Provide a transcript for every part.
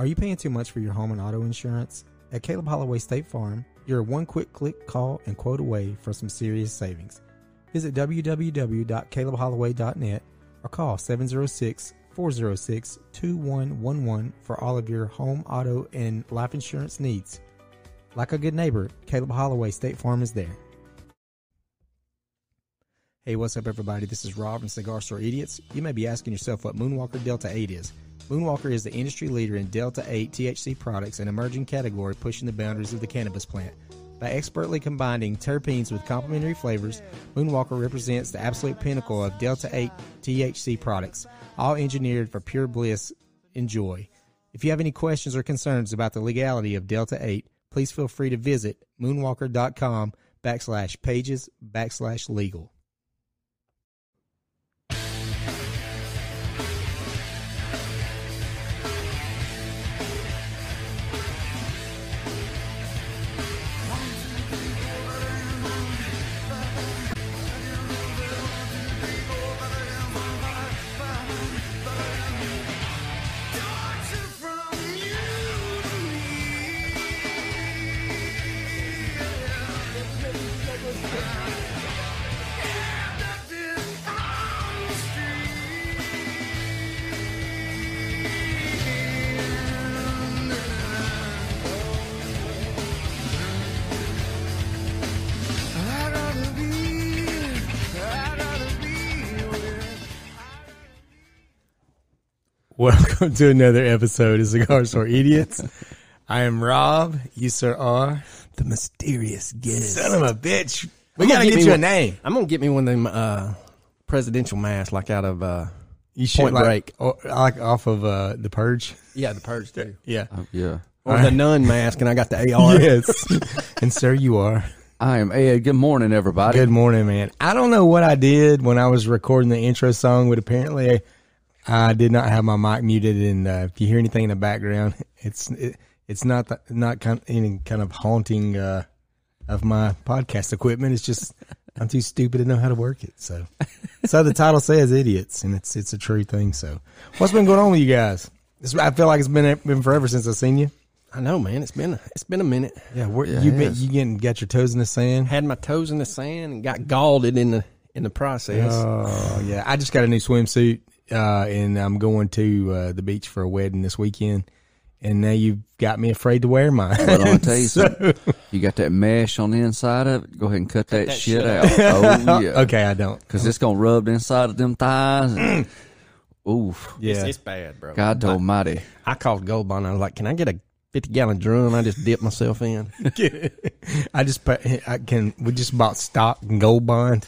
Are you paying too much for your home and auto insurance? At Caleb Holloway State Farm, you're one quick click call and quote away for some serious savings. Visit www.calebholloway.net or call 706 406 2111 for all of your home, auto, and life insurance needs. Like a good neighbor, Caleb Holloway State Farm is there. Hey, what's up, everybody? This is Rob from Cigar Store Idiots. You may be asking yourself what Moonwalker Delta 8 is. Moonwalker is the industry leader in Delta 8 THC products, an emerging category pushing the boundaries of the cannabis plant. By expertly combining terpenes with complementary flavors, Moonwalker represents the absolute pinnacle of Delta 8 THC products, all engineered for pure bliss. Enjoy. If you have any questions or concerns about the legality of Delta 8, please feel free to visit moonwalker.com backslash pages backslash legal. Welcome to another episode of Cigar Store Idiots. I am Rob. You, sir, are the mysterious guest. son of a bitch. We gotta gonna get get me you a name. I'm gonna get me one of them uh, presidential masks, like out of uh, You Point like, Break. or, like off of uh, the Purge. yeah, the purge too, Yeah. Yeah. or the nun mask, and I got the AR. Yes. and sir, you are. I am Ed. Good morning, everybody. Good morning, man. I don't know what I did when I was recording the intro song, but apparently I did not have my mic muted. And uh, if you hear anything in the background, it's it, it's not the, not kind any kind of haunting uh, of my podcast equipment. It's just I'm too stupid to know how to work it. So, so the title says idiots, and it's it's a true thing. So, what's been going on with you guys? This, I feel like it's been been forever since I've seen you. I know, man. It's been it's been a minute. Yeah, where, Yeah, you been you getting got your toes in the sand? Had my toes in the sand and got galled in the in the process. Oh yeah, I just got a new swimsuit, uh, and I'm going to uh, the beach for a wedding this weekend. And now you've got me afraid to wear mine. But I'll tell you So- something. You got that mesh on the inside of it. Go ahead and cut, that, that shit shit out. Oh yeah. okay, I don't. Because it's gonna rub the inside of them thighs. And, oof. Yeah, it's bad, bro. God Almighty. I called Gold Bond. I was like, "Can I get a 50 gallon drum?" I just dip myself in. I just. I can. We just bought stock and gold bond.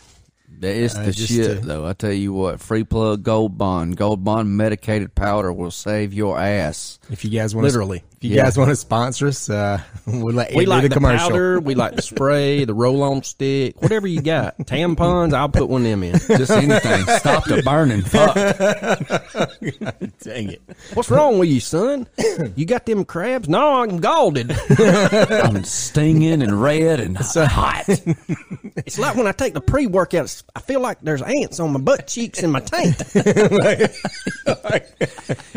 That is the shit, to- though. I tell you what, free plug Gold Bond. Gold Bond medicated powder will save your ass. If you guys want, Literally. If you Yeah. guys want to sponsor us, uh, we'll let We like the the, commercial. powder. We like the spray, the roll on stick, whatever you got. Tampons, I'll put one of them in. Just anything. Stop the burning. Fuck. Dang it! What's wrong with you, son? You got them crabs? No, I'm galled. I'm stinging and red and hot. It's like when I take the pre workouts, I feel like there's ants on my butt cheeks and my taint.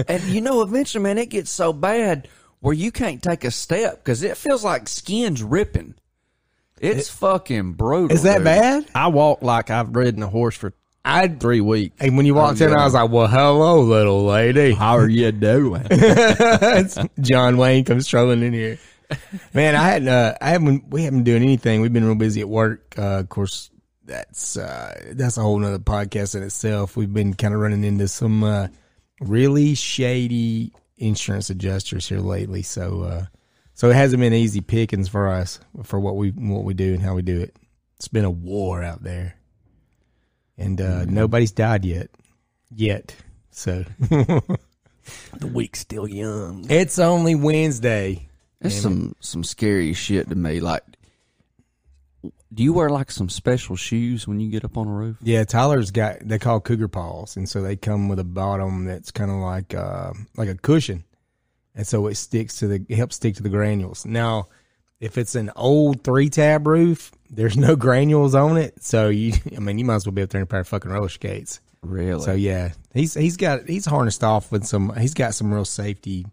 And you know, eventually, man, it gets so bad where you can't take a step because it feels like skin's ripping. It's fucking brutal. Is that dude. bad? I walk like I've ridden a horse for I. three weeks. And when you walked in, yeah. I was like, "Well, hello, little lady." How are you doing? John Wayne comes strolling in here. Man, I hadn't. Uh, I haven't. We haven't been doing anything. We've been real busy at work. Uh, of course, that's uh, that's a whole nother podcast in itself. We've been kind of running into some uh, really shady insurance adjusters here lately. So, uh, so it hasn't been easy pickings for us for what we what we do and how we do it. It's been a war out there, and uh, nobody's died yet. Yet, so the week's still young. it's only Wednesday. It's some some scary shit to me. Like, do you wear like some special shoes when you get up on a roof? Yeah, Tyler's got they call cougar paws, and so they come with a bottom that's kind of like uh, like a cushion, and so it sticks to the it helps stick to the granules. Now, if it's an old three tab roof, there's no granules on it, so you I mean you might as well be up there in a pair of fucking roller skates. Really? So yeah, he's he's got he's harnessed off with some he's got some real safety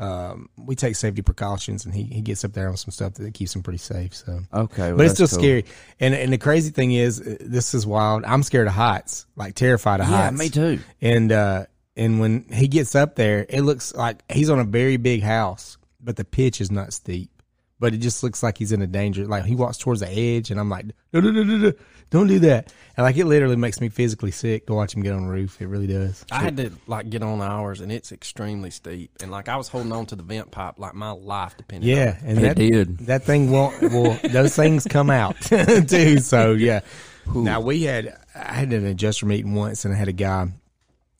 um, we take safety precautions, and he, he gets up there on some stuff that keeps him pretty safe. So Okay, well, but it's still cool. scary. And and the crazy thing is, uh, this is wild. I'm scared of heights, like terrified of Yeah, heights. Yeah, me too. And uh, and when he gets up there, it looks like he's on a very big house, but the pitch is not steep. But it just looks like he's in a danger. Like he walks towards the edge, and I'm like, no, no, no, don't do that. And like it literally makes me physically sick to watch him get on the roof. It really does. I had to like get on ours, and it's extremely steep. And like I was holding on to the vent pipe like my life depended. on Yeah, and It that did. that thing won't. Well, those things come out too. So yeah. Now we had I had an adjuster meeting once, and I had a guy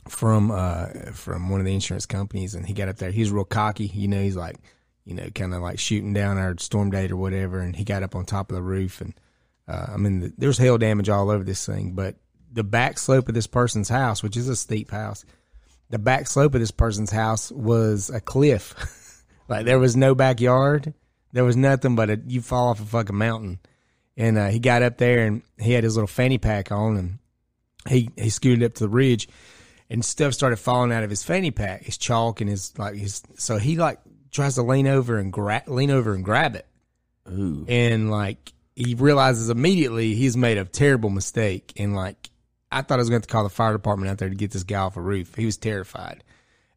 from uh from one of the insurance companies, and he got up there. He's real cocky. You know, he's like, you know, kind of like shooting down our storm date or whatever. And he got up on top of the roof, and uh, I mean, the, there's hail damage all over this thing. But the back slope of this person's house, which is a steep house, the back slope of this person's house was a cliff. like there was no backyard. There was nothing but a you fall off a fucking mountain. And uh, he got up there and he had his little fanny pack on and he he scooted up to the ridge and stuff started falling out of his fanny pack, his chalk and his like his so he like tries to lean over and grab lean over and grab it. Ooh. And like he realizes immediately he's made a terrible mistake and like I thought I was going to have to call the fire department out there to get this guy off a roof. He was terrified.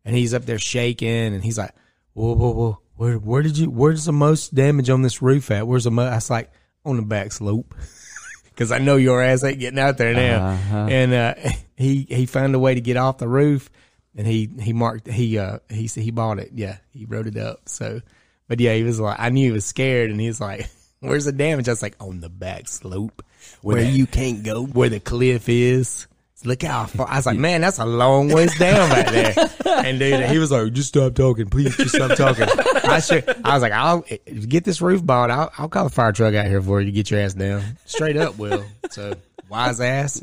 And he's up there shaking and he's like, Whoa, whoa, whoa. Where where did you where's the most damage on this roof at? Where's the most I was like, on the back slope. Cause I know your ass ain't getting out there now. Uh-huh. And uh he he found a way to get off the roof and he he marked he uh he he bought it. Yeah, he wrote it up. So but yeah, he was like I knew he was scared and he's like, Where's the damage? I was like, On the back slope. where the- you can't go. where the cliff is. Look how far. I was like, man, that's a long ways down back there. And dude, he was like, just stop talking, please, just stop talking. I should. I was like, I'll get this roof bought. I'll, I'll call the fire truck out here for you to get your ass down. Straight up, Will. So wise ass.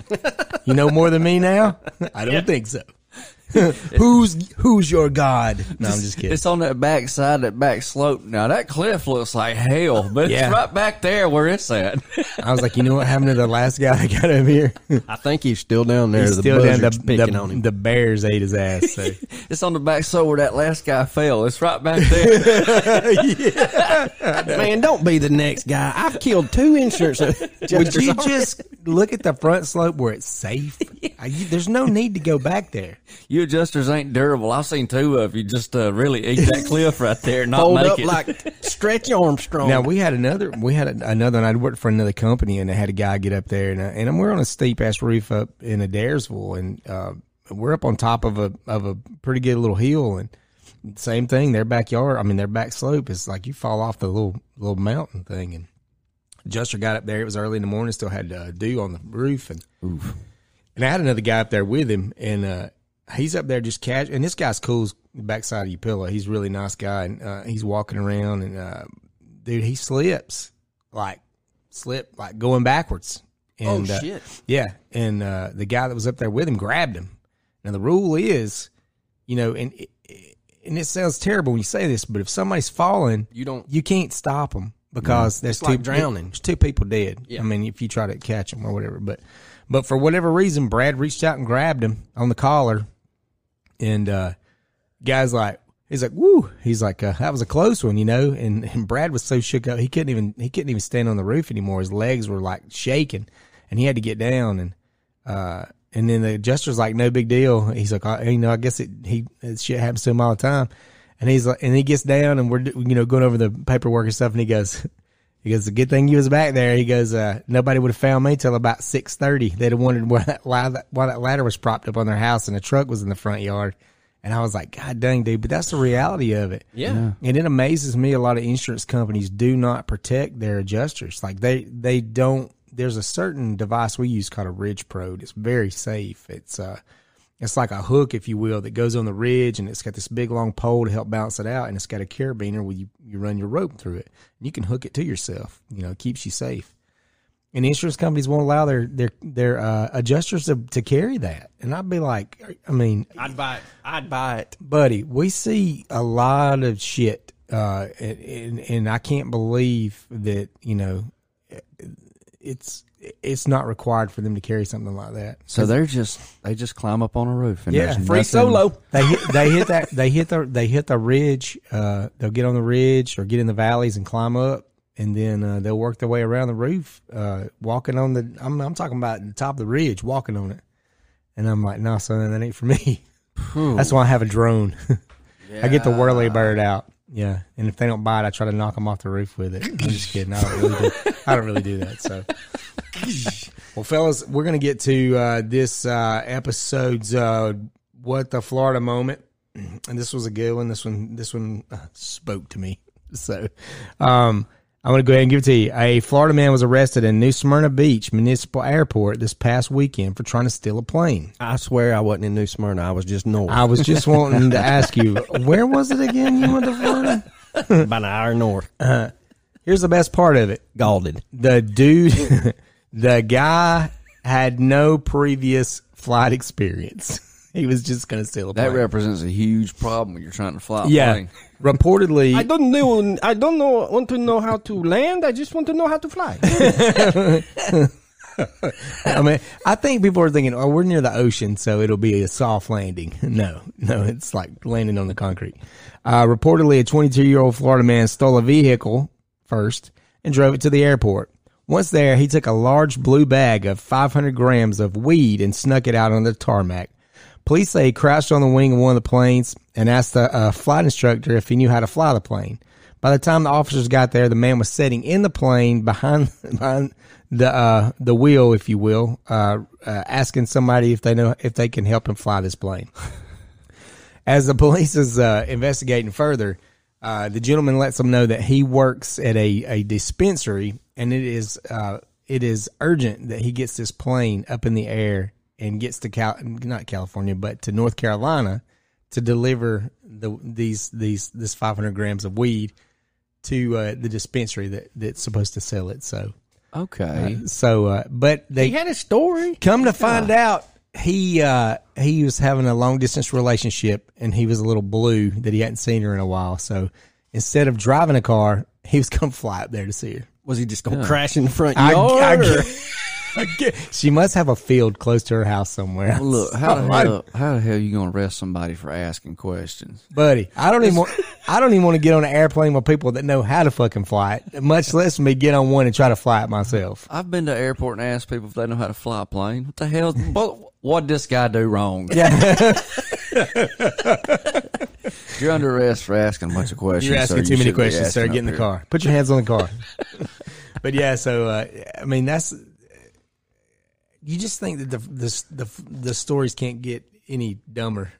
You know more than me now. I don't think so. who's who's your god? No, I'm just kidding. It's on that back side, that back slope. Now that cliff looks like hell, but Yeah. it's right back there where it's at. I was like, you know what happened to the last guy that got up here? I think he's still down there. He's the still down. buzzard's The, picking the, on him. the bears ate his ass. So. it's on the back slope where that last guy fell. It's right back there. Man, don't be the next guy. I've killed two insurance Would you just look at the front slope where it's safe? Are you- there's no need to go back there. you adjusters ain't durable. I've seen two of you just uh, really eat that cliff right there and not fold make up it. like Stretch Armstrong? Now we had another, we had a, another, and I'd worked for another company, and they had a guy get up there, and uh, and we're on a steep ass roof up in Adairsville, and uh, we're up on top of a of a pretty good little hill, and same thing, their backyard, I mean their back slope is like you fall off the little little mountain thing, and adjuster got up there. It was early in the morning, still had uh, dew on the roof, and and I had another guy up there with him, and uh, he's up there just catch. And this guy's cool backside of your pillow. He's a really nice guy, and uh, he's walking around, and uh, dude, he slips like slip like going backwards. And, Oh, shit. yeah, and uh, the guy that was up there with him grabbed him. Now the rule is, you know, and it, and it sounds terrible when you say this, but if somebody's falling, You don't- you can't stop them because there's It's like two drowning. There's two people dead. Yeah. I mean, if you try to catch them or whatever, but but for whatever reason, Brad reached out and grabbed him on the collar, and uh, guys like he's like, "Woo!" He's like, uh, "That was a close one," you know. And, and Brad was so shook up he couldn't even he couldn't even stand on the roof anymore. His legs were like shaking, and he had to get down. And uh, and then the adjuster's like, "No big deal." He's like, I, "You know, I guess it he shit happens to him all the time." And he's like, and he gets down, and we're you know going over the paperwork and stuff, and he goes. He goes, the good thing you was back there. He goes, uh, nobody would have found me till about six thirty. They'd have wondered why that, why that why that ladder was propped up on their house and the truck was in the front yard. And I was like, God dang, dude! But that's the reality of it. Yeah. And it amazes me a lot of insurance companies do not protect their adjusters. Like they they don't. There's a certain device we use called a Ridge Pro. It's very safe. It's uh, it's like a hook, if you will, that goes on the ridge, and it's got this big long pole to help balance it out, and it's got a carabiner where you you run your rope through it. And you can hook it to yourself. You know, it keeps you safe. And insurance companies won't allow their their their uh, adjusters to, to carry that. And I'd be like, I mean, I'd buy it. I'd buy it. buddy, we see a lot of shit, uh, and, and and I can't believe that you know it's it's not required for them to carry something like that. So they're just they just climb up on a roof and Yeah, Free nothing- solo. They hit, they hit that they hit the they hit the ridge. Uh, they'll get on the ridge or get in the valleys and climb up, and then uh, they'll work their way around the roof, uh, walking on the. I'm I'm talking about the top of the ridge, walking on it. And I'm like, no, son, that ain't for me. That's why I have a drone. I get the whirly bird out. Yeah, and if they don't buy it, I try to knock them off the roof with it. I'm just kidding. I don't really do. I don't really do that. So, well, fellas, we're gonna get to uh, this uh, episode's uh, what the Florida moment, and this was a good one. This one, this one uh, spoke to me. So, um, I'm gonna go ahead and give it to you. A Florida man was arrested in New Smyrna Beach Municipal Airport this past weekend for trying to steal a plane. I swear I wasn't in New Smyrna. I was just north, I was just wanting to ask you, where was it again? You went to Florida? about an hour north. Uh, here's the best part of it. Galded. The dude, the guy had no previous flight experience. He was just going to steal a That represents a huge problem when you're trying to fly a yeah. plane. Reportedly, I don't know. I don't know. Want to know how to land? I just want to know how to fly. I mean, I think people are thinking, oh, we're near the ocean, so it'll be a soft landing. No, no, it's like landing on the concrete. Uh, reportedly, a 22 year old Florida man stole a vehicle first and drove it to the airport. Once there, he took a large blue bag of 500 grams of weed and snuck it out on the tarmac. Police say he crashed on the wing of one of the planes and asked the uh, flight instructor if he knew how to fly the plane. By the time the officers got there, the man was sitting in the plane behind behind the uh, the wheel, if you will, uh, uh, asking somebody if they know if they can help him fly this plane. As the police is uh, investigating further, uh, the gentleman lets them know that he works at a, a dispensary, and it is it is urgent that he gets this plane up in the air and gets to Cal not California, but to North Carolina to deliver the these these this 500 grams of weed to uh, the dispensary that that's supposed to sell it. So Okay. so, uh, but they he had a story. come to find out he uh, he was having a long distance relationship and he was a little blue that he hadn't seen her in a while. So instead of driving a car, he was going to fly up there to see her. Was he just gonna crash in the front I- yard? I I get- she must have a field close to her house somewhere. Well, look, how the hell how the hell you gonna arrest somebody for asking questions? buddy. I don't even want. I don't even want to get on an airplane with people that know how to fucking fly it. Much less me get on one and try to fly it myself. I've been to the airport and asked people if they know how to fly a plane. What the hell? what what this guy do wrong? Yeah, You're under arrest for asking a bunch of questions. you're asking sir. too You many questions, sir. Get in the here. car. Put your hands on the car. but yeah, so uh, I mean, that's you just think that the the the, the stories can't get any dumber.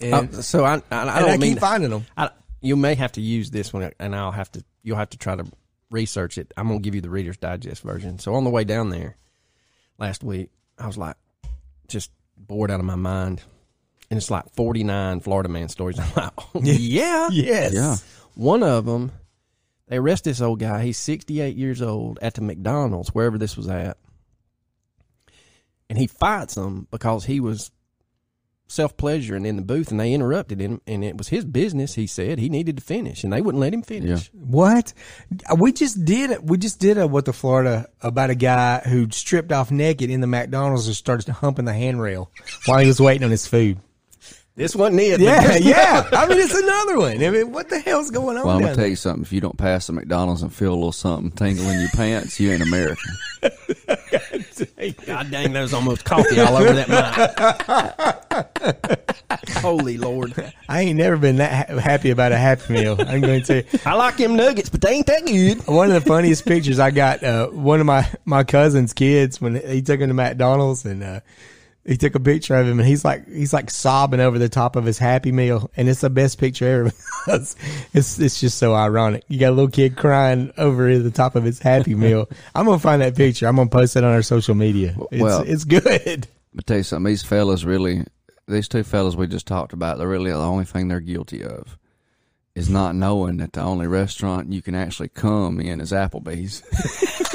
And, Uh, so I, I, I and don't I mean keep finding them. I, you may have to use this one, and I'll have to. You'll have to try to research it. I'm gonna give you the Reader's Digest version. So on the way down there last week, I was like, just bored out of my mind, and it's like 49 Florida man stories. I'm like, oh, yeah, Yes. Yeah. One of them, they arrest this old guy. He's 68 years old at the McDonald's, wherever this was at. And he fights them because he was self pleasuring in the booth and they interrupted him. And it was his business, he said. He needed to finish and they wouldn't let him finish. What? We just did it. We just did a what the Florida about a guy who stripped off naked in the McDonald's and started humping the handrail while he was waiting on his food. This wasn't it. Yeah, yeah. I mean, it's another one. I mean, what the hell's going on? Well, I'm gonna tell you something. If you don't pass the McDonald's and feel a little something tingle in your pants, you ain't American. God dang, there's almost coffee all over that mic. Holy Lord. I ain't never been that ha- happy about a Happy Meal. I'm going to tell. I like them nuggets, but they ain't that good. One of the funniest pictures I got, uh, one of my, my cousin's kids when he took him to McDonald's and, uh, he took a picture of him and he's like, he's like sobbing over the top of his Happy Meal. And it's the best picture ever. because it's, it's just so ironic. You got a little kid crying over the top of his Happy Meal. I'm going to find that picture. I'm going to post it on our social media. It's, Well- it's good. But tell you something, these fellas really, these two fellas we just talked about, they're really the only thing they're guilty of is not knowing that the only restaurant you can actually come in is Applebee's.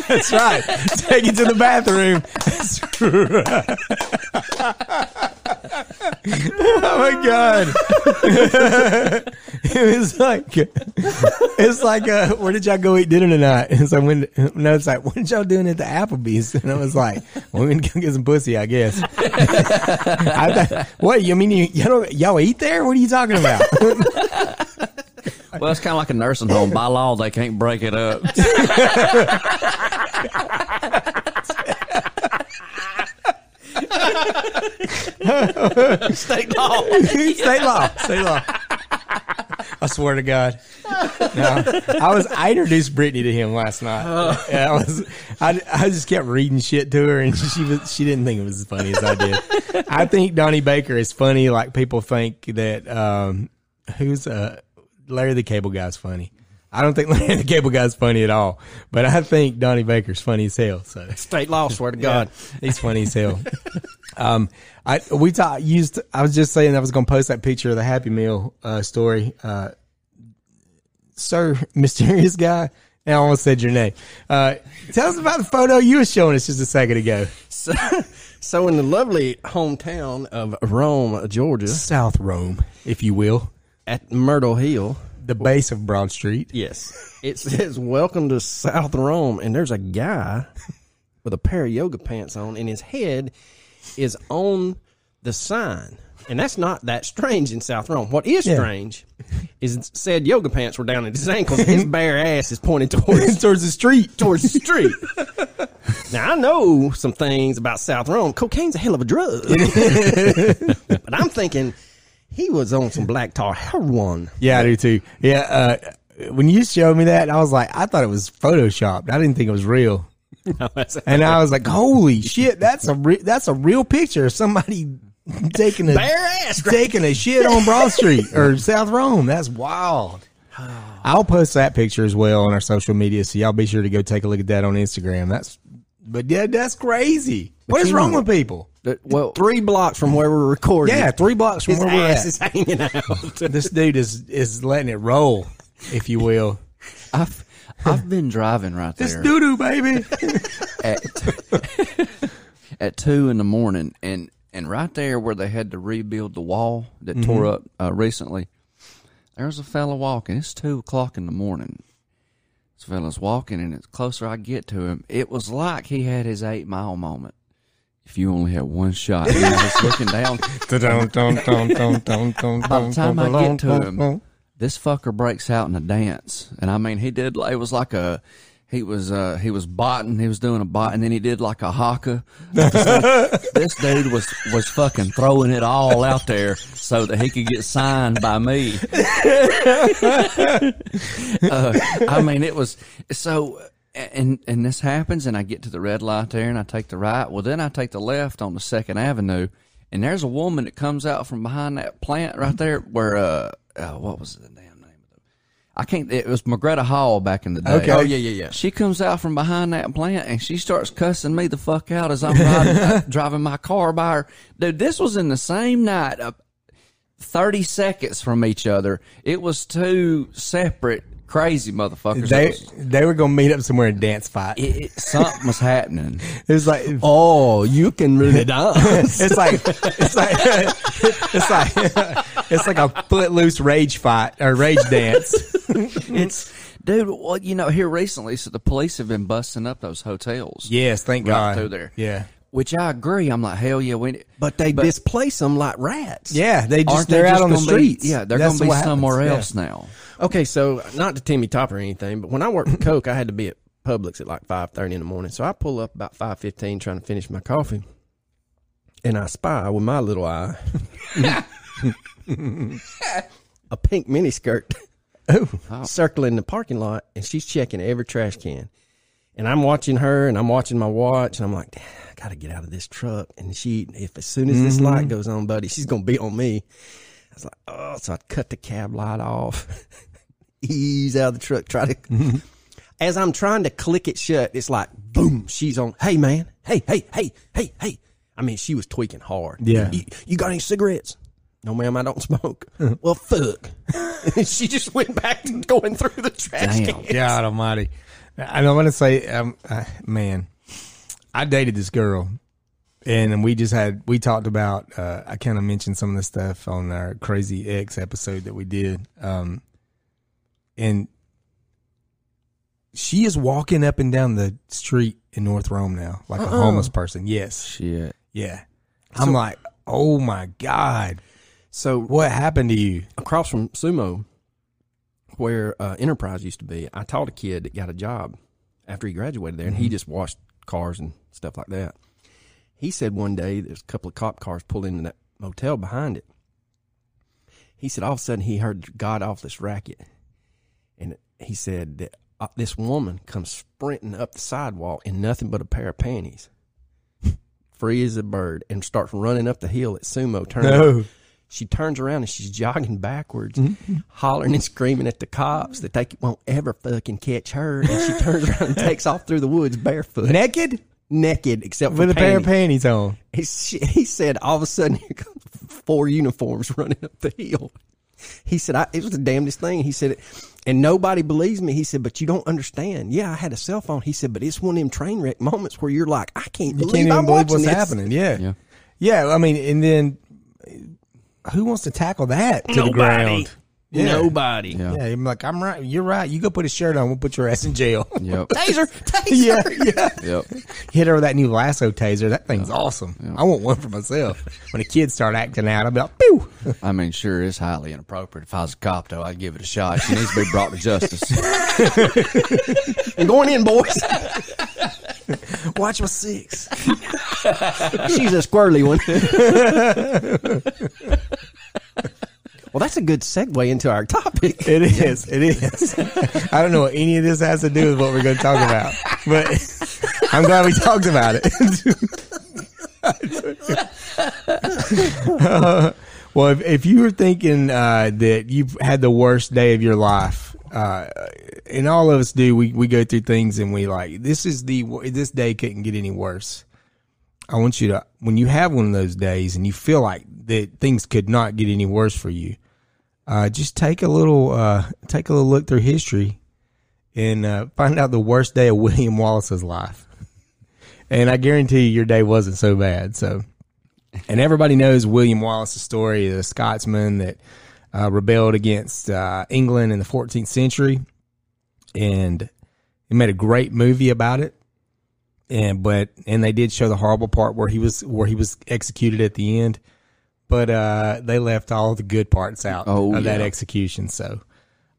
That's right. Take it to the bathroom. That's right. Oh my god! it was like it's like uh, where did y'all go eat dinner tonight? And so when no, it's like what did y'all doing at the Applebee's? And I was like, well, we gonna go get some pussy, I guess. I thought, what you mean you y'all, y'all eat there? What are you talking about? Well, it's kind of like a nursing home. By law, they can't break it up. State law. State law. State law. I swear to God. No, I was I introduced Brittany to him last night. Yeah, I was I, I just kept reading shit to her and she was she didn't think it was as funny as I did. I think Donnie Baker is funny like people think that um who's uh Larry the Cable Guy's funny. I don't think Larry the Cable Guy's funny at all, but I think Donnie Baker's funny as hell. So State law, swear to God. yeah, he's funny as hell. um, I we ta- used. I was just saying I was going to post that picture of the Happy Meal uh, story. Uh, Sir Mysterious Guy. And I almost said your name. Uh, tell us about the photo you were showing us just a second ago. So, so in the lovely hometown of Rome, Georgia, South Rome, if you will, at Myrtle Hill, the base of Broad Street. yes, it says "Welcome to South Rome," and there's a guy with a pair of yoga pants on, and his head is on the sign. And that's not that strange in South Rome. What is Yeah. strange is said yoga pants were down at his ankles. and His bare ass is pointed towards towards the street. towards the street. now I know some things about South Rome. Cocaine's a hell of a drug, but I'm thinking he was on some black tar heroin. Yeah, I do too. Yeah, uh, when you showed me that, I was like, I thought it was photoshopped. I didn't think it was real. And I was like, "Holy shit, that's a re- that's a real picture of somebody taking a Bare ass, right? taking a shit on Broad Street or South Rome. That's wild." I'll post that picture as well on our social media, so y'all be sure to go take a look at that on Instagram. That's, but yeah, that's crazy. What is wrong know- with people? That- well, Three blocks from where we're recording. Yeah, three blocks from his where we're ass at. is hanging out. This dude is is letting it roll, if you will. I've I've been driving right This there doo doo, baby. at at two in the morning, and and right there where they had to rebuild the wall that tore up uh, recently, there's a fella walking. It's two o'clock in the morning. This fella's walking, and the closer I get to him, it was like he had his eight mile moment. If you only had one shot, and I was looking down. By By the time I get to him, this fucker breaks out in a dance, and I mean, he did. It was like a. He was uh he was botting. He was doing a bot, and then he did like a haka. this dude was was fucking throwing it all out there so that he could get signed by me. uh, I mean, it was so. And and this happens, and I get to the red light there, and I take the right. Well, then I take the left on the Second Avenue, and there's a woman that comes out from behind that plant right there, where uh, uh what was the damn name of the? I can't. It was Magretta Hall back in the day. Okay. Oh yeah, yeah, yeah. She comes out from behind that plant and she starts cussing me the fuck out as I'm riding, uh, driving my car by her. Dude, this was in the same night, uh, 30 seconds from each other. It was two separate crazy motherfuckers. They was, they were gonna meet up somewhere and dance fight. It, it, something was happening. It was like Oh, you can really dance. it's like it's like it's like it's like a footloose rage fight or rage dance. It's, dude, well, you know, here recently, so the police have been busting up those hotels. Yes, thank Right God. through there. Yeah, Which I agree. I'm like, hell yeah, we. but they displace them like rats. yeah. They just Aren't they they're just out on the gonna be- streets. yeah, they're going to be what happens. somewhere Yeah. else now. Okay, so not to Timmy Top or anything, but when I worked for Coke, I had to be at Publix at like five thirty in the morning. So I pull up about five fifteen, trying to finish my coffee, and I spy with my little eye a pink miniskirt oh. circling the parking lot, and she's checking every trash can. And I'm watching her, and I'm watching my watch, and I'm like, "Damn, I gotta get out of this truck. And she, if as soon as this light mm-hmm. goes on, buddy, she's gonna be on me. I was like, oh, so I cut the cab light off, ease out of the truck, try to. Mm-hmm. As I'm trying to click it shut, it's like, boom, she's on. Hey, man. Hey, hey, hey, hey, hey. I mean, she was tweaking hard. Yeah. You, you got any cigarettes? No, ma'am, I don't smoke. well, fuck. she just went back to going through the trash Damn. can. God Almighty! And I want to say, um, uh, man, I dated this girl. and we just had we talked about. Uh, I kind of mentioned some of the stuff on our Crazy X episode that we did, um, and she is walking up and down the street in North Rome now, like a homeless person. Yes, Shit. yeah. I'm like, oh my god, So what happened to you? across from Sumo, where uh, Enterprise used to be, I taught a kid that got a job after he graduated there, and he just washed cars and stuff like that. He said one day there's a couple of cop cars pulled into that motel behind it. He said all of a sudden he heard God off this racket, and he said that uh, this woman comes sprinting up the sidewalk in nothing but a pair of panties, free as a bird, and starts running up the hill at Sumo. Turning No. She turns around and she's jogging backwards, mm-hmm. hollering and screaming at the cops that they won't ever fucking catch her. And she turns around and takes off through the woods barefoot, Naked naked except for with a pair of panties. panties on. He, she- he said all of a sudden here come four uniforms running up the hill. He said I, it was the damnedest thing. He said, and nobody believes me. He said, but you don't understand. Yeah, I had a cell phone. He said, but it's one of them train wreck moments where you're like, I can't You believe can't even I'm believe watching what's this. happening. Yeah. Yeah. yeah, I mean, and then who wants to tackle that to the ground? Yeah. Nobody. Yeah. Yeah, I'm like, I'm right. You're right. You go put a shirt on. We'll put your ass in jail. Yep. Taser, taser. yeah, yeah. Yep. Hit her with that new lasso taser. That thing's awesome. I want one for myself. When the kids start acting out, I'll be like, pew. I mean, sure, it's highly inappropriate. If I was a cop, though, I'd give it a shot. She needs to be brought to justice. I'm going in, boys. Watch my six. She's a squirrely one. Well, that's a good segue into our topic. It is. It is. I don't know what any of this has to do with what we're going to talk about, but I'm glad we talked about it. Uh, well, if, if you were thinking uh, that you've had the worst day of your life, uh, and all of us do, we, we go through things and we like this is the this day couldn't get any worse. I want you to when you have one of those days and you feel like that things could not get any worse for you, uh, just take a little uh, take a little look through history and uh, find out the worst day of William Wallace's life. And I guarantee you, your day wasn't so bad. So, and everybody knows William Wallace's story, the Scotsman that uh, rebelled against uh, England in the 14th century, and he made a great movie about it. And but and they did show the horrible part where he was where he was executed at the end, but uh, they left all the good parts out Oh, of that execution. So,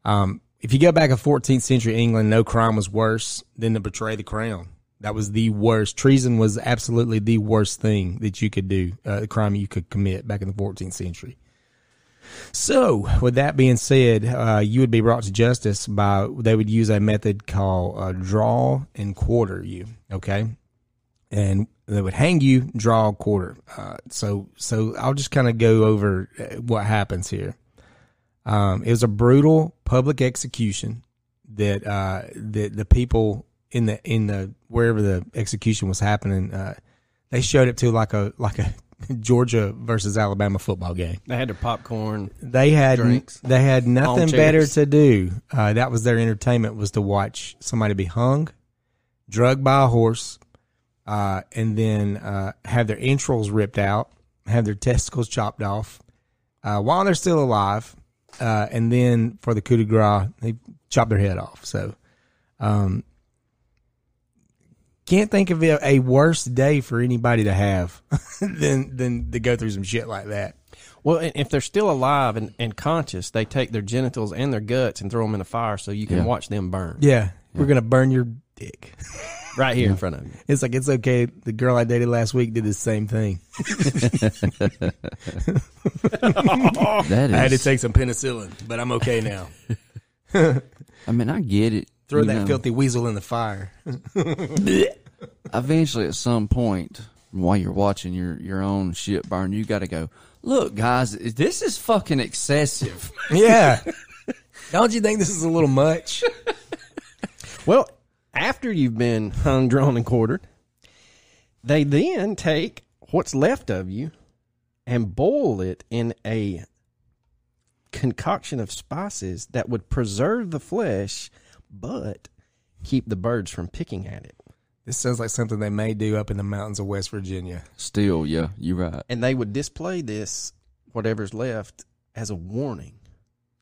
um, if you go back to 14th century England, no crime was worse than to betray the crown. That was the worst. Treason was absolutely the worst thing that you could do, uh, the crime you could commit back in the 14th century. So, with that being said, uh, you would be brought to justice by they would use a method called uh, draw and quarter you. Okay, and they would hang you, draw, a quarter. Uh, so, so I'll just kind of go over uh, what happens here. Um, it was a brutal public execution that uh, that the people in the in the wherever the execution was happening, uh, they showed it to like a like a Georgia versus Alabama football game. They had their popcorn. They had Drinks. they had nothing better to do. Uh, that was their entertainment was to watch somebody be hung, drugged by a horse, uh, and then uh, have their entrails ripped out, have their testicles chopped off uh, while they're still alive, uh, and then for the coup de grace, they chop their head off. So, um, can't think of a, a worse day for anybody to have than than to go through some shit like that. Well, and if they're still alive and, and conscious, they take their genitals and their guts and throw them in a fire so you can Yeah. watch them burn Yeah, we're gonna burn your dick. right here in front of you. It's like it's okay. The girl I dated last week did the same thing. That I had to take some penicillin, but I'm okay now. I mean, I get it. Throw you that know. filthy weasel in the fire. Eventually, at some point, while you're watching your your own shit burn, you got to go. Look, guys, this is fucking excessive. Yeah. Don't you think this is a little much? Well, after you've been hung, drawn, and quartered, they then take what's left of you and boil it in a concoction of spices that would preserve the flesh but keep the birds from picking at it. This sounds like something they may do up in the mountains of West Virginia. Still, yeah, you're right. And they would display this, whatever's left, as a warning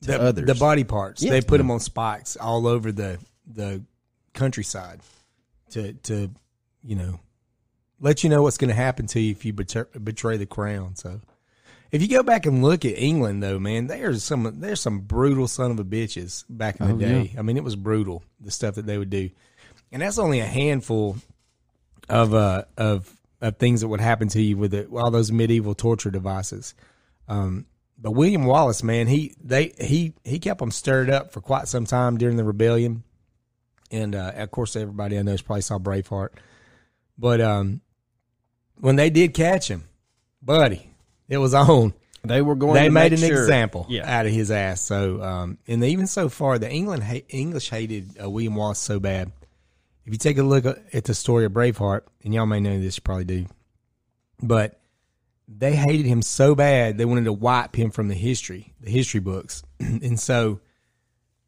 to the, others. the body parts. Yeah. They put them on spikes all over the the countryside to to you know let you know what's going to happen to you if you betray, betray the crown. So if you go back and look at England though, man, there's some there's some brutal son of a bitches back in the Oh, day. I mean, it was brutal the stuff that they would do, and that's only a handful of uh of of things that would happen to you with it, all those medieval torture devices. Um, but William Wallace, man, he they he he kept them stirred up for quite some time during the rebellion, and uh, of course, everybody I know has probably saw Braveheart. But um, when they did catch him, buddy, it was on. they were going. They to made make an sure- example Yeah. out of his ass. So, um, and even so far, the England ha- English hated uh, William Wallace so bad. If you take a look at the story of Braveheart, and y'all may know this, you probably do, but they hated him so bad they wanted to wipe him from the history, the history books, and so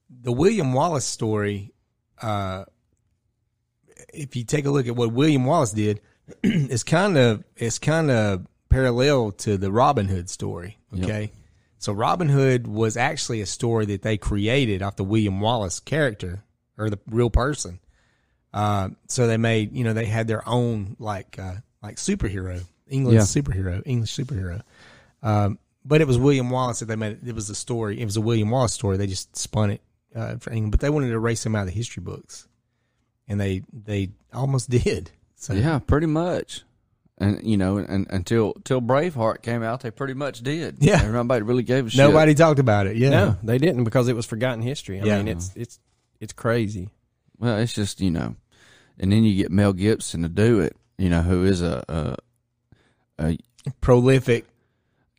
the William Wallace story. Uh, if you take a look at what William Wallace did, it's kind of it's kind of parallel to the Robin Hood story. Okay, so Robin Hood was actually a story that they created off the William Wallace character or the real person. Uh, so they made you know they had their own like uh, like superhero England's superhero English superhero. Um, but it was William Wallace that they made. It was a story. It was a William Wallace story. They just spun it uh, for England, but they wanted to erase him out of the history books, and they they almost did. So Yeah, pretty much. And you know, and until till Braveheart came out, they pretty much did. Yeah. nobody really gave a shit. nobody talked about it. Yeah, No, they didn't because it was forgotten history. I Yeah. mean, it's it's it's crazy. Well, it's just you know, and then you get Mel Gibson to do it. You know, who is a, a, a prolific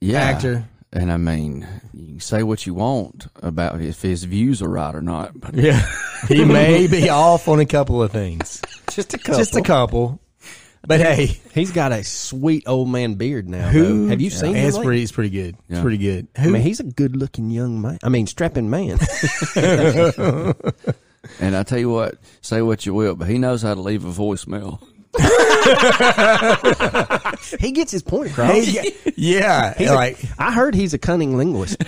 yeah, actor. And I mean, you can say what you want about if his views are right or not, but Yeah, he may be off on a couple of things, Just a couple. just a couple. But hey, He's got a sweet old man beard now. who though. have you seen him? It's pretty. It's pretty good. It's Yeah. pretty good. I mean, he's a good-looking young man. I mean, strapping man. and I tell you what, say what you will, but he knows how to leave a voicemail. he gets his point across. Hey, yeah, He's like I heard he's a cunning linguist.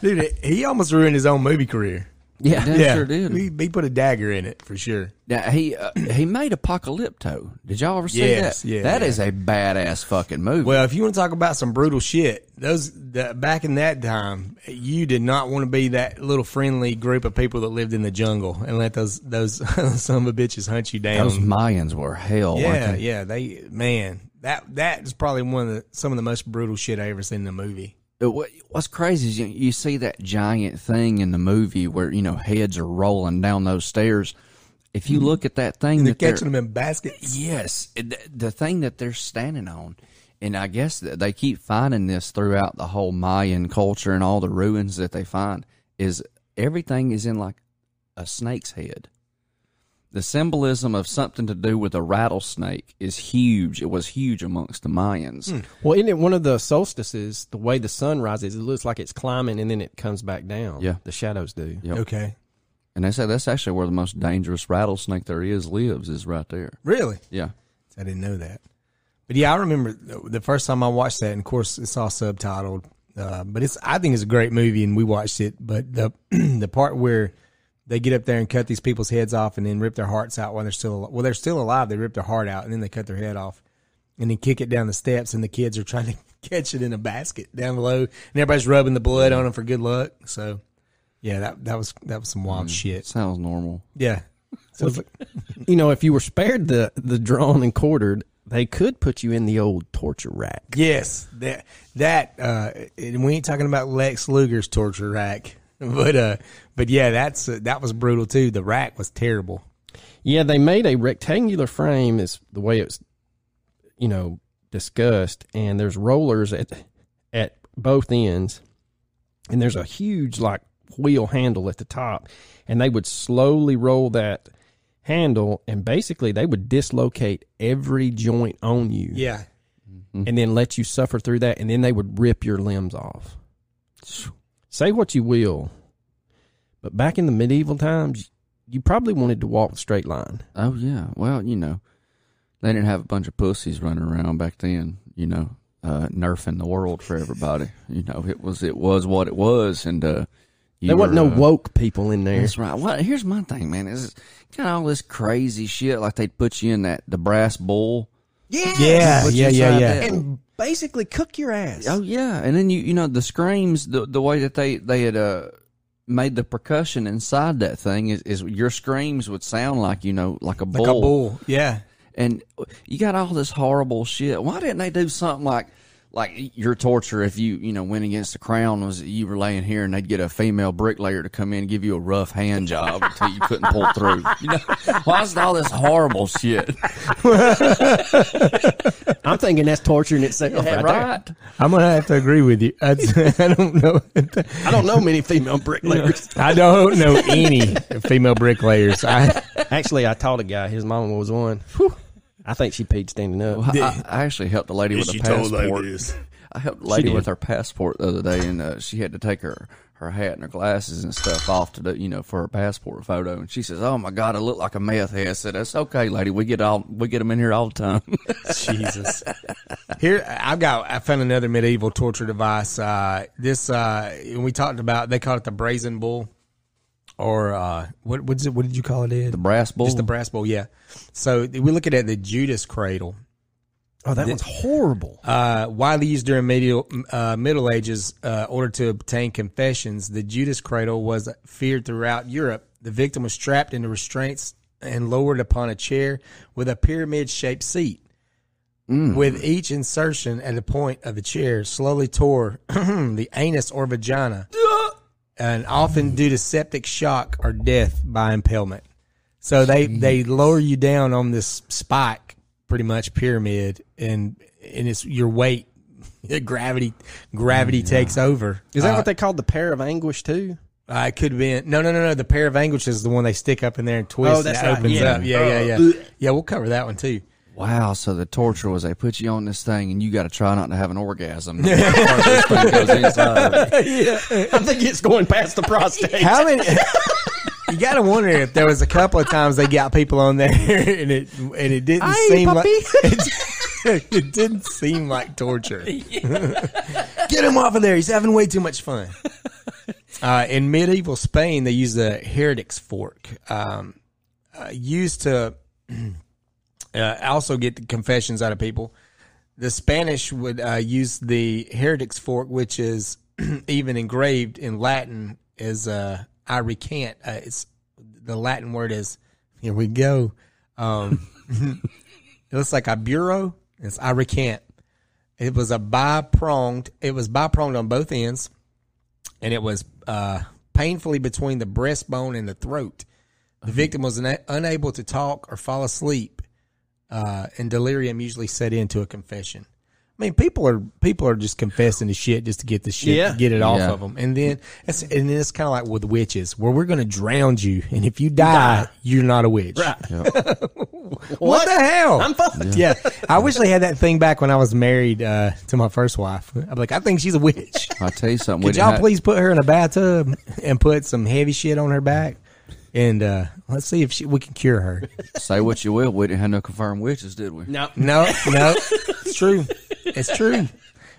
dude, he almost ruined his own movie career. Yeah. Damn yeah, sure did. He, he put a dagger in it for sure. Now he uh, he made Apocalypto. Did y'all ever see Yes, that? yeah, That yeah. is a badass fucking movie. Well, if you want to talk about some brutal shit, those the, back in that time, you did not want to be that little friendly group of people that lived in the jungle and let those those some of the bitches hunt you down. Those Mayans were hell. weren't yeah, they? yeah, they man, that that is probably one of the some of the most brutal shit I ever seen in a movie. What- What's crazy is you, you see that giant thing in the movie where you know heads are rolling down those stairs. If you look at that thing, Mm-hmm. They're that they're- catching them in baskets. Yes, the, the thing that they're standing on, and I guess they keep finding this throughout the whole Mayan culture and all the ruins that they find is everything is in like a snake's head. The symbolism of something to do with a rattlesnake is huge. It was huge amongst the Mayans. Hmm. Well, isn't it one of the solstices? The way the sun rises, it looks like it's climbing and then it comes back down. Yeah. the shadows do. Yep. Okay, And they say that's actually where the most dangerous rattlesnake there is lives, is right there. really? Yeah. I didn't know that. But yeah, I remember the the first time I watched that, and of course it's all subtitled. Uh, but it's I think it's a great movie, and we watched it. But the the part where they get up there and cut these people's heads off, and then rip their hearts out while they're still al- well, they're still alive. They rip their heart out, and then they cut their head off, and then kick it down the steps, and the kids are trying to catch it in a basket down below, and everybody's rubbing the blood on them for good luck. So yeah, that that was that was some wild shit. Sounds normal. Yeah. So it's like, You know, if you were spared the the drawn and quartered, they could put you in the old torture rack. Yes, that that uh, and we ain't talking about Lex Luger's torture rack, but uh, but yeah, that's uh, that was brutal too. The rack was terrible. Yeah, they made a rectangular frame is the way it's you know discussed and there's rollers at at both ends and there's a huge like wheel handle at the top and they would slowly roll that handle and basically they would dislocate every joint on you Yeah, and then let you suffer through that and then they would rip your limbs off say what you will but back in the medieval times you probably wanted to walk the straight line. Oh yeah. Well, you know, they didn't have a bunch of pussies running around back then. You know, uh, nerfing the world for everybody. You know, it was it was what it was, and uh, there wasn't were, no uh, woke people in there. That's right. Well, here's my thing, man. Is got all this crazy shit like they'd put you in that the brass bull. Yeah, Yeah, yeah, yeah, yeah. and basically cook your ass. Oh yeah, and then you you know the screams the the way that they they had uh made the percussion inside that thing is, is your screams would sound like you know like a bull. Like a bull. Yeah. and you got all this horrible shit. Why didn't they do something like like your torture if you you know went against the crown was you were laying here and they'd get a female bricklayer to come in and give you a rough hand job until you couldn't pull through. You know why is all this horrible shit? I'm thinking that's torturing itself. right right? I'm gonna have to agree with you. That's, I don't know. I don't know many female bricklayers. I don't know any female bricklayers. I Actually, I taught a guy. His mom was one. Whew. I think she peed standing up. I, I actually helped a lady with a passport. I helped a lady with her passport the other day, and uh, she had to take her her hat and her glasses and stuff off to do, you know, for her passport photo. And she says, "Oh my God, I look like a meth head." I said, "That's okay, lady. We get all we get them in here all the time." Jesus. Here, I've got. I found another medieval torture device. Uh, this uh, we talked about. They call it the brazen bull, or uh, what? What's it? What did you call it? Ed? the brass bowl. Just the brass bowl. Yeah. So we look at the Judas cradle. Oh, that one's horrible. Uh, widely used during medieval, uh, Middle Ages, uh, order to obtain confessions. The Judas cradle was feared throughout Europe. The victim was strapped into restraints and lowered upon a chair with a pyramid-shaped seat. With each insertion at the point of the chair, slowly tore the anus or vagina, and often due to septic shock or death by impalement. So they they lower you down on this spike, pretty much pyramid, and and it's your weight, gravity gravity takes over. Is that Uh, what they called the pear of anguish too? uh, it could have been no no no no. The pear of anguish is the one they stick up in there and twist. Oh, that's and right. opens Yeah. up. Yeah yeah yeah yeah. We'll cover that one too. Wow. So the torture was they put you on this thing, and you got to try not to have an orgasm. Part of this thing goes inside of you. I think it's going past the prostate. How many? you got to wonder if there was a couple of times they got people on there and it and it didn't Hey, seem puppy. like it, it didn't seem like torture. Get him off of there. He's having way too much fun. Uh, in medieval Spain, they used the heretic's fork, um, uh, used to uh, also get the confessions out of people. The Spanish would uh, use the heretic's fork, which is even engraved in Latin as uh, "I recant." Uh, it's the Latin word is here we go. Um, it looks like a bureau. It's "I recant." It was a bi-pronged. It was bi-pronged on both ends, and it was uh, painfully between the breastbone and the throat. The victim was una- unable to talk or fall asleep, uh, and delirium usually set into a confession. I mean, people are people are just confessing the shit just to get the shit, Yeah. get it off Yeah. of them, and then it's and then it's kind of like with witches, where we're going to drown you, and if you die, you're not a witch. What, the hell? I'm fucked. yeah. I wish they had that thing back when I was married uh, to my first wife. I'm like, I think she's a witch. I'll tell you something. we Could y'all have- please put her in a bathtub and put some heavy shit on her back, and uh, let's see if she, we can cure her. say what you will. We didn't have no confirmed witches, did we? No. No, no, it's true. It's true.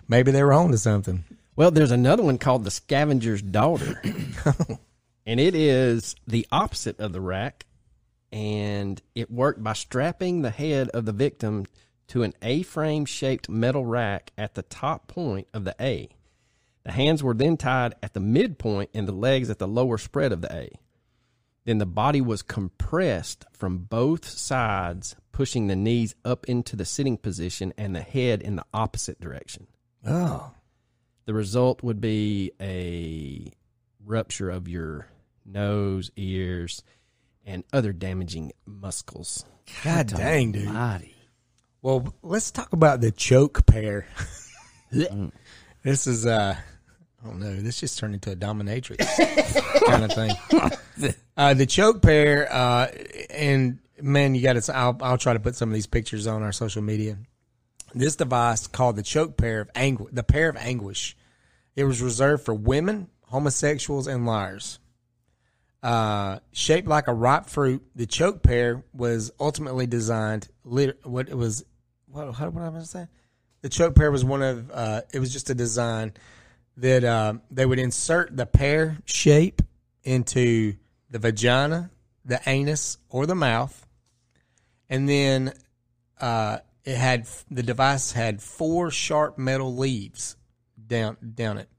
Maybe they were on to something. Well, there's another one called the scavenger's daughter. and it is the opposite of the rack. And it worked by strapping the head of the victim to an A frame shaped metal rack at the top point of the A. The hands were then tied at the midpoint and the legs at the lower spread of the A. Then the body was compressed from both sides, pushing the knees up into the sitting position and the head in the opposite direction. Oh, The result would be a rupture of your nose, ears, and other damaging muscles. god dang, dude. Mighty. Well, let's talk about the choke pear. this is uh I don't know, this just turned into a dominatrix kind of thing. Uh the choke pear uh and man, you got to I'll I'll try to put some of these pictures on our social media. This device called the choke pear of anguish, the pear of anguish. It was reserved for women, homosexuals and liars. uh, shaped like a ripe fruit. The choke pear was ultimately designed. Lit- what it was, what what am I say? The choke pear was one of. Uh, it was just a design that uh, they would insert the pear shape into the vagina, the anus, or the mouth, and then uh, it had the device had four sharp metal leaves down down it,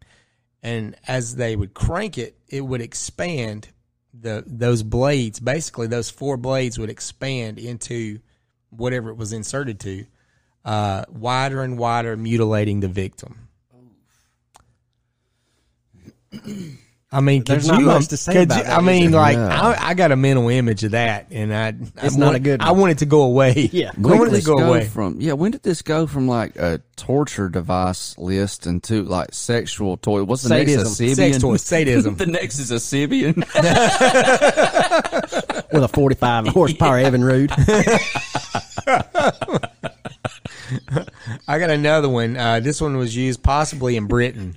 and as they would crank it, it would expand the those blades. Basically, those four blades would expand into whatever it was inserted to, uh, wider and wider, mutilating the victim. I mean, could There's not you, much to say could about you- that, I mean, is there? like Yeah. I, I got a mental image of that, and I It's I not want, a good I one. want it to go away. Yeah. I When want did it this go go away. from? Yeah, when did this go from like a torture device list into like sexual toy? What's the Sadism. next? A Sybian? Sex toy, sadism. the next is a Sybian. with a 45 horsepower Evinrude. I got another one. Uh, this one was used possibly in Britain,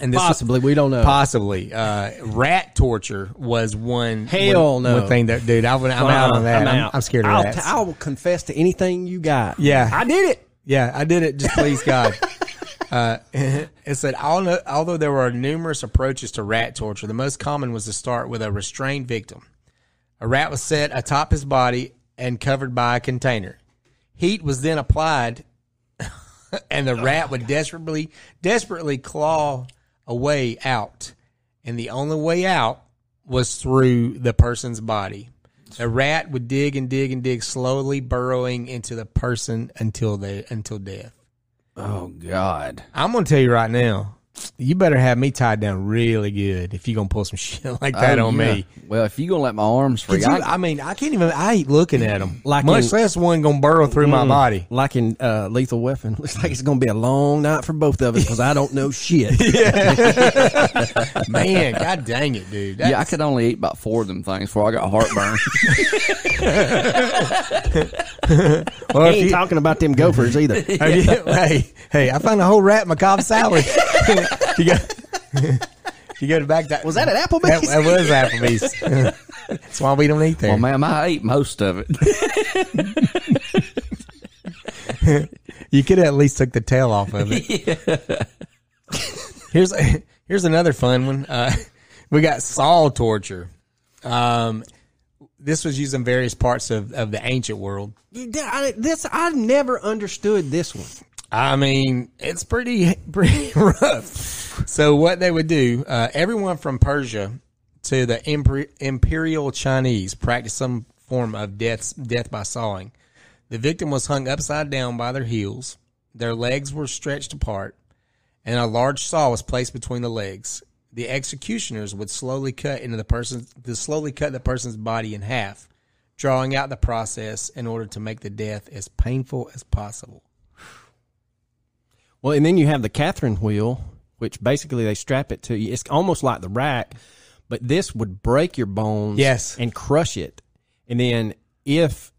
and this Possibly, we don't know. Possibly, uh, rat torture was one. Hell one, no. One thing that, dude, I, would- I'm out on that. I'm, I'm, scared of I'll. I will confess to anything you got. Yeah. I did it. Yeah, I did it. Just please God. Uh, it said, although, although there were numerous approaches to rat torture, the most common was to start with a restrained victim. A rat was set atop his body and covered by a container. Heat was then applied, and the rat would desperately, desperately claw a way out. And the only way out was through the person's body. The rat would dig and dig and dig, slowly burrowing into the person until they until death. oh God! I'm gonna tell you right now, you better have me tied down really good if you're gonna pull some shit like that Oh, on yeah. me. Well, if you're gonna let my arms free, you- I, I mean, I can't even. I hate looking at them. Like much in- less one gonna burrow through my body. Like in uh, Lethal Weapon. Looks like it's going to be a long night for both of us because I don't know shit. Man, god dang it, dude. yeah, I could only eat about four of them things before I got a heartburn. well, He ain't you- talking about them gophers either. Have you- hey, hey, I found a whole rat in my Cobb salad. You got. You go to back to Was that at That, Applebee's? that was Applebee's. That's why we don't eat there. well, ma'am, I ate most of it. You could have at least took the tail off of it. Here's here's another fun one. Uh, we got saw torture. Um, this was used in various parts of, of the ancient world. I, this I never understood this one. I mean, it's pretty pretty rough. So what they would do, uh, everyone from Persia to the Imper- Imperial Chinese practiced some form of death death by sawing. The victim was hung upside down by their heels. Their legs were stretched apart, and a large saw was placed between the legs. The executioners would slowly cut into the person to slowly cut the person's body in half, drawing out the process in order to make the death as painful as possible. Well, and then you have the Catherine wheel, which basically they strap it to you. It's almost like the rack, but this would break your bones Yes. and crush it. And then if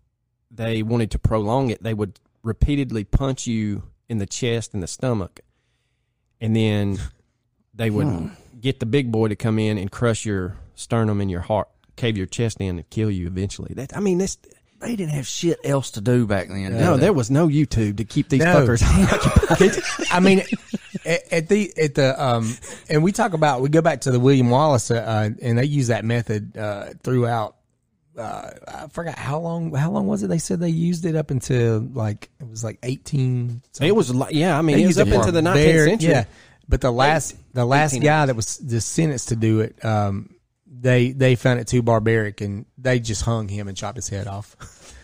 they wanted to prolong it, they would repeatedly punch you in the chest and the stomach. And then they would hmm. get the big boy to come in and crush your sternum and your heart, cave your chest in and kill you eventually. That I mean, this they didn't have shit else to do back then. no, they? there was no YouTube to keep these No. fuckers occupied. I mean, at, at the at the um, and we talk about we go back to the William Wallace, uh, uh, and they use that method uh, throughout. Uh, I forgot how long. How long was it? They said they used it up until like it was like eighteen. It was like, yeah, I mean, They it was up it into the 19th very- century. Yeah, but the last the last 1800s. guy that was the sentenced to do it, um, they they found it too barbaric, and they just hung him and chopped his head off.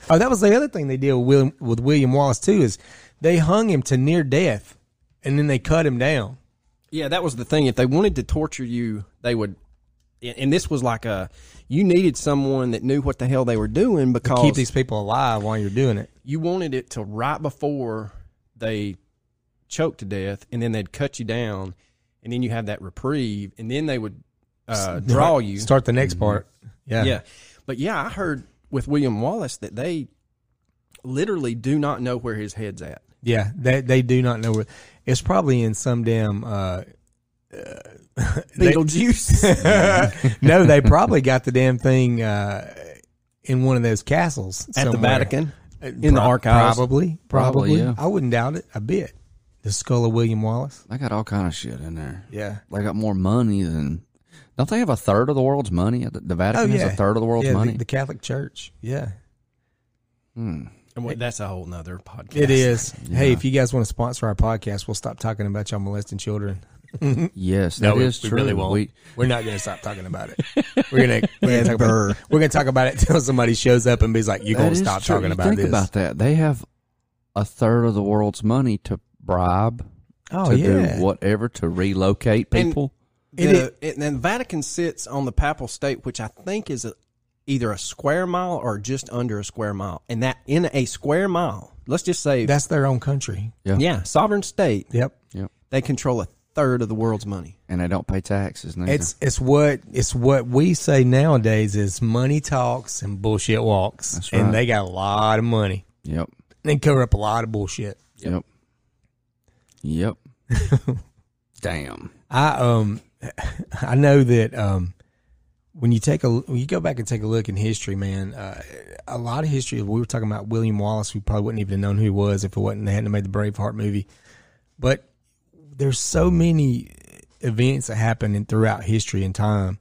oh, that was the other thing they did with William, with William Wallace too is they hung him to near death, and then they cut him down. Yeah, that was the thing. If they wanted to torture you, they would. And and this was like a, you needed someone that knew what the hell they were doing because Keep these people alive while you're doing it. you wanted it to right before they choked to death, and then they'd cut you down, and then you have that reprieve, and then they would uh, draw you. Start the next part. Yeah. Yeah, but yeah, I heard with William Wallace that they literally do not know where his head's at. Yeah, they they do not know where. It's probably in some damn uh, uh, Beetlejuice no, they probably got the damn thing uh, in one of those castles at the. Vatican Uh, in the pro- archives. Probably, probably. Probably, yeah. I wouldn't doubt it a bit. The skull of William Wallace. I got all kind of shit in there. Yeah. I got more money than. Don't they have a third of the world's money? The the Vatican oh yeah, has a third of the world's yeah, money. The, the Catholic Church. Yeah, Hmm. And what- that's a whole nother podcast. it is. Hey, if you guys want to sponsor our podcast, we'll stop talking about y'all molesting children. Yes, No, that we- is we true. really won't. We- We're not going to stop talking about it. We're going to we're going to talk about it. we're going to talk about it until somebody shows up and be like, "You that going to stop true. talking You about think this?" about that. They have a third of the world's money to bribe oh to yeah, do whatever to relocate people. It The, it, and the Vatican sits on the Papal State, which I think is a, either a square mile or just under a square mile. And that in a square mile, let's just say, that's their own country. yeah. yeah, sovereign state, Yep. Yep. they control a third of the world's money. And they don't pay taxes. Neither. It's it's what it's what we say nowadays is money talks and bullshit walks, That's and they got a lot of money. yep. They cover up a lot of bullshit. Yep. Yep. Damn. I um I know that um when you take a when you go back and take a look in history, man, uh, a lot of history. We were talking about William Wallace. We probably wouldn't even have known who he was if it wasn't they hadn't made the Braveheart movie. But there's so many events that happen in throughout history and time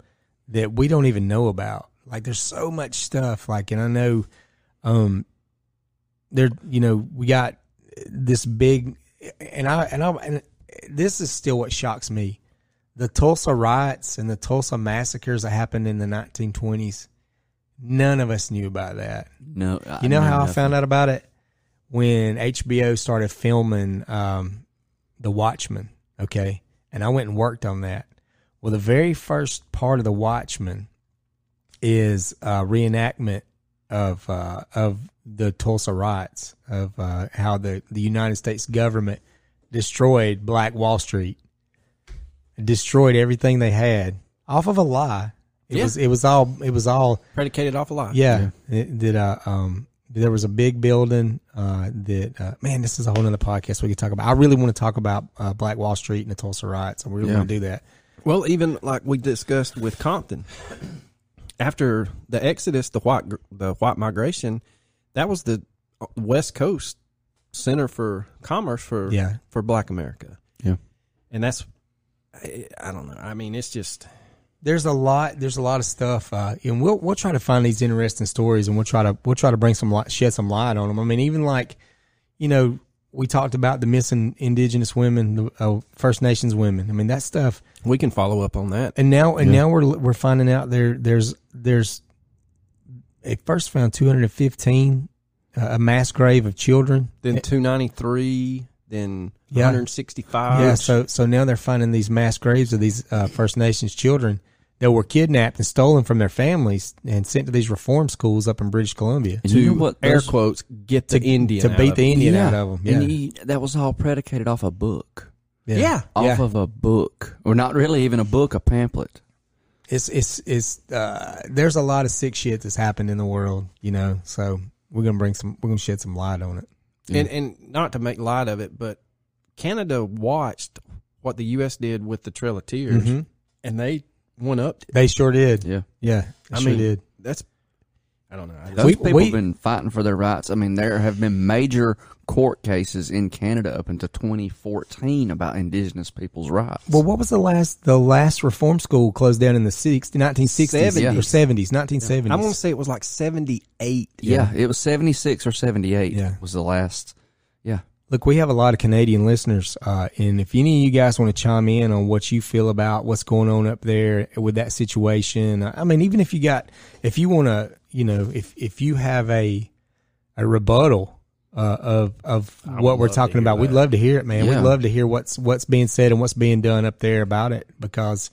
that we don't even know about. Like there's so much stuff. Like, and I know, um, there, you know, we got this big, and I and I and this is still what shocks me the Tulsa riots and the Tulsa massacres that happened in the 1920s. None of us knew about that. No. I You know how I found out about it? When HBO started filming um, The Watchmen, okay? And I went and worked on that. Well, the very first part of The Watchmen is a reenactment of uh, of the Tulsa riots, of uh, how the, the United States government destroyed Black Wall Street, destroyed everything they had off of a lie. It Yeah. was it was all it was all Predicated off a lie. yeah, it, that uh, um, there was a big building uh, that uh, man, this is a whole other podcast we could talk about. I really want to talk about uh, Black Wall Street and the Tulsa riots. I really Yeah. want to do that. Well, even like we discussed with Compton, after the Exodus, the white the white migration, that was the West Coast center for commerce for Yeah. for Black America, Yeah. and that's I, I don't know. I mean, it's just There's a lot. There's a lot of stuff, uh, and we'll we'll try to find these interesting stories, and we'll try to we'll try to bring some light, shed some light on them. I mean, even like, you know, we talked about the missing Indigenous women, the uh, First Nations women. I mean, that stuff. we can follow up on that. And now, and now we're we're finding out there there's there's it first found 215 uh, a mass grave of children. Then two ninety three, then Yeah. one hundred sixty five. yeah, so so now they're finding these mass graves of these uh, First Nations children that were kidnapped and stolen from their families and sent to these reform schools up in British Columbia And to you know what? air quotes get the Indian to out beat of the it. Indian out of them. Yeah, And you, that was all predicated off a book. Yeah. Off Yeah. of a book. Or not really even a book, a pamphlet. it's it's it's uh, there's a lot of sick shit that's happened in the world, you know. So we're gonna bring some, we're gonna shed some light on it. and and not to make light of it, but Canada watched what the U.S. did with the Trail of Tears, Mhm. and they went up. They sure did. Yeah. Yeah, they I sure mean, did. that's I don't know. I just- Those We- people we- have been fighting for their rights. I mean, there have been major court cases in Canada up until 2014 about Indigenous people's rights. Well, what was the last the last reform school closed down in the 60s, 1960s 70s. or 70s, 1970s? I'm gonna say it was like 78. yeah, it was 76 or 78 Yeah. was the last. Look, we have a lot of Canadian listeners, uh, and if any of you guys want to chime in on what you feel about what's going on up there with that situation, I mean, even if you got, if you want to, you know, if if you have a a rebuttal uh, of of what we're talking about, we'd love to hear it, man. Yeah. We'd love to hear what's what's being said and what's being done up there about it because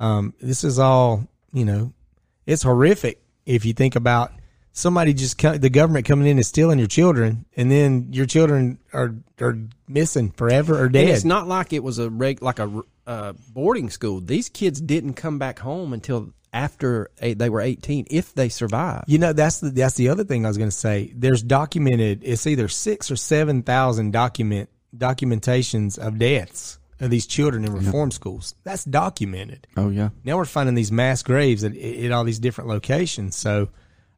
um, this is all, you know, it's horrific if you think about somebody just co- the government coming in and stealing your children, and then your children are are missing forever or And dead. it's not like it was a reg, like a uh, boarding school. These kids didn't come back home until after eight, they were 18, if they survived. you know, that's the that's the other thing I was going to say. There's documented. It's either six or seven thousand document documentations of deaths of these children in reform schools. That's documented. Oh yeah. Now we're finding these mass graves at, at all these different locations. So,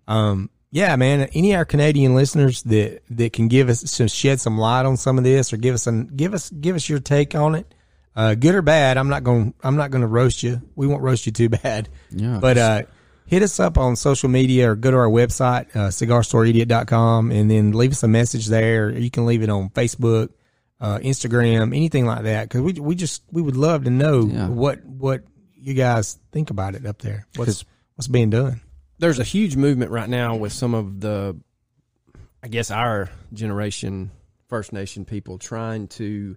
um, yeah, man. Any of our Canadian listeners that that can give us some shed some light on some of this, or give us an give us give us your take on it, uh, good or bad. I'm not going I'm not going to roast you. We won't roast you too bad. Yeah. But uh, hit us up on social media or go to our website, uh, cigarstoreidiot.com, and then leave us a message there. You can leave it on Facebook, uh, Instagram, anything like that. Because we we just we would love to know Yeah. what what you guys think about it up there. What's what's being done? There's a huge movement right now with some of the, I guess, our generation First Nation people trying to,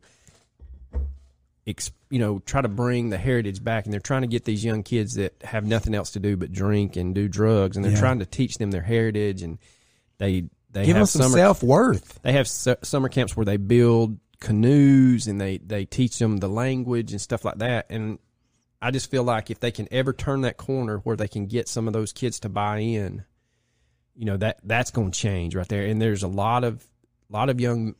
ex, you know, try to bring the heritage back, and they're trying to get these young kids that have nothing else to do but drink and do drugs, and they're Yeah. trying to teach them their heritage, and they they Give have them some self worth. they have su- summer camps where they build canoes and they they teach them the language and stuff like that and i just feel like if they can ever turn that corner where they can get some of those kids to buy in you know that that's going to change right there. And there's a lot of lot of young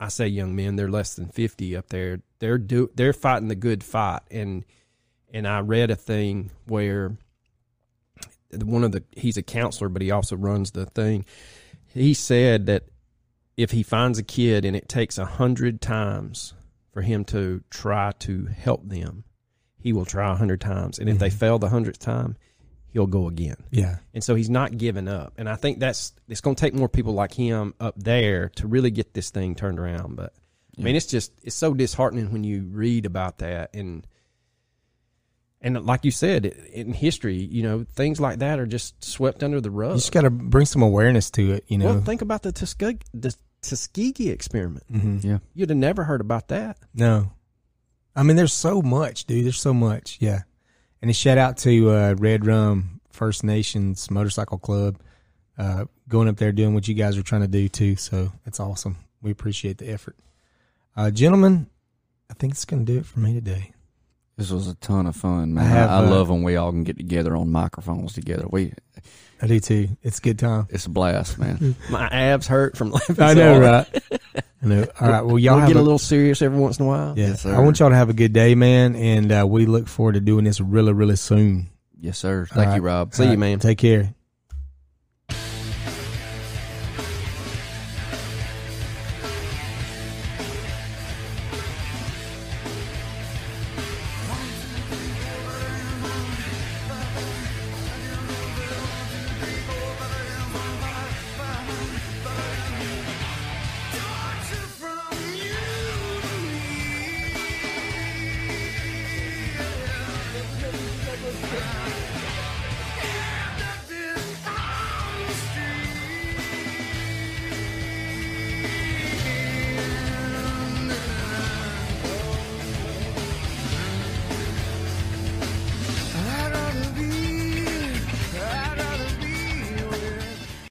i say young men they're less than 50 up there. They're do they're fighting the good fight. And and i read a thing where one of the he's a counselor but he also runs the thing. He said that if he finds a kid and it takes a hundred times for him to try to help them, he will try a hundred times. And if they fail the hundredth time, he'll go again. Yeah. And so he's not giving up. And I think that's it's going to take more people like him up there to really get this thing turned around. But I mean, it's just it's so disheartening when you read about that and. And like you said, in history, you know, things like that are just swept under the rug. You just got to bring some awareness to it. You know. Well, think about the Tuskegee, the Tuskegee experiment. Mhm. Yeah. You'd have never heard about that. No. I mean, there's so much, dude. There's so much. Yeah. And a shout out to uh, Red Rum First Nations Motorcycle Club, uh, going up there doing what you guys are trying to do too. So that's awesome. We appreciate the effort. Uh, gentlemen, I think it's going to do it for me today. This was a ton of fun, man. I I, have, I uh, love when we all can get together on microphones together. We I do too. It's a good time. it's a blast, man. My abs hurt from laughing. I know, right? I know. All right. Well, y'all We'll have get a a, little serious every once in a while. yeah. Yes, sir. I want y'all to have a good day, man, and uh, we look forward to doing this really, really soon. yes, sir. Thank All you, right. Rob. See All you, right. man. Take care.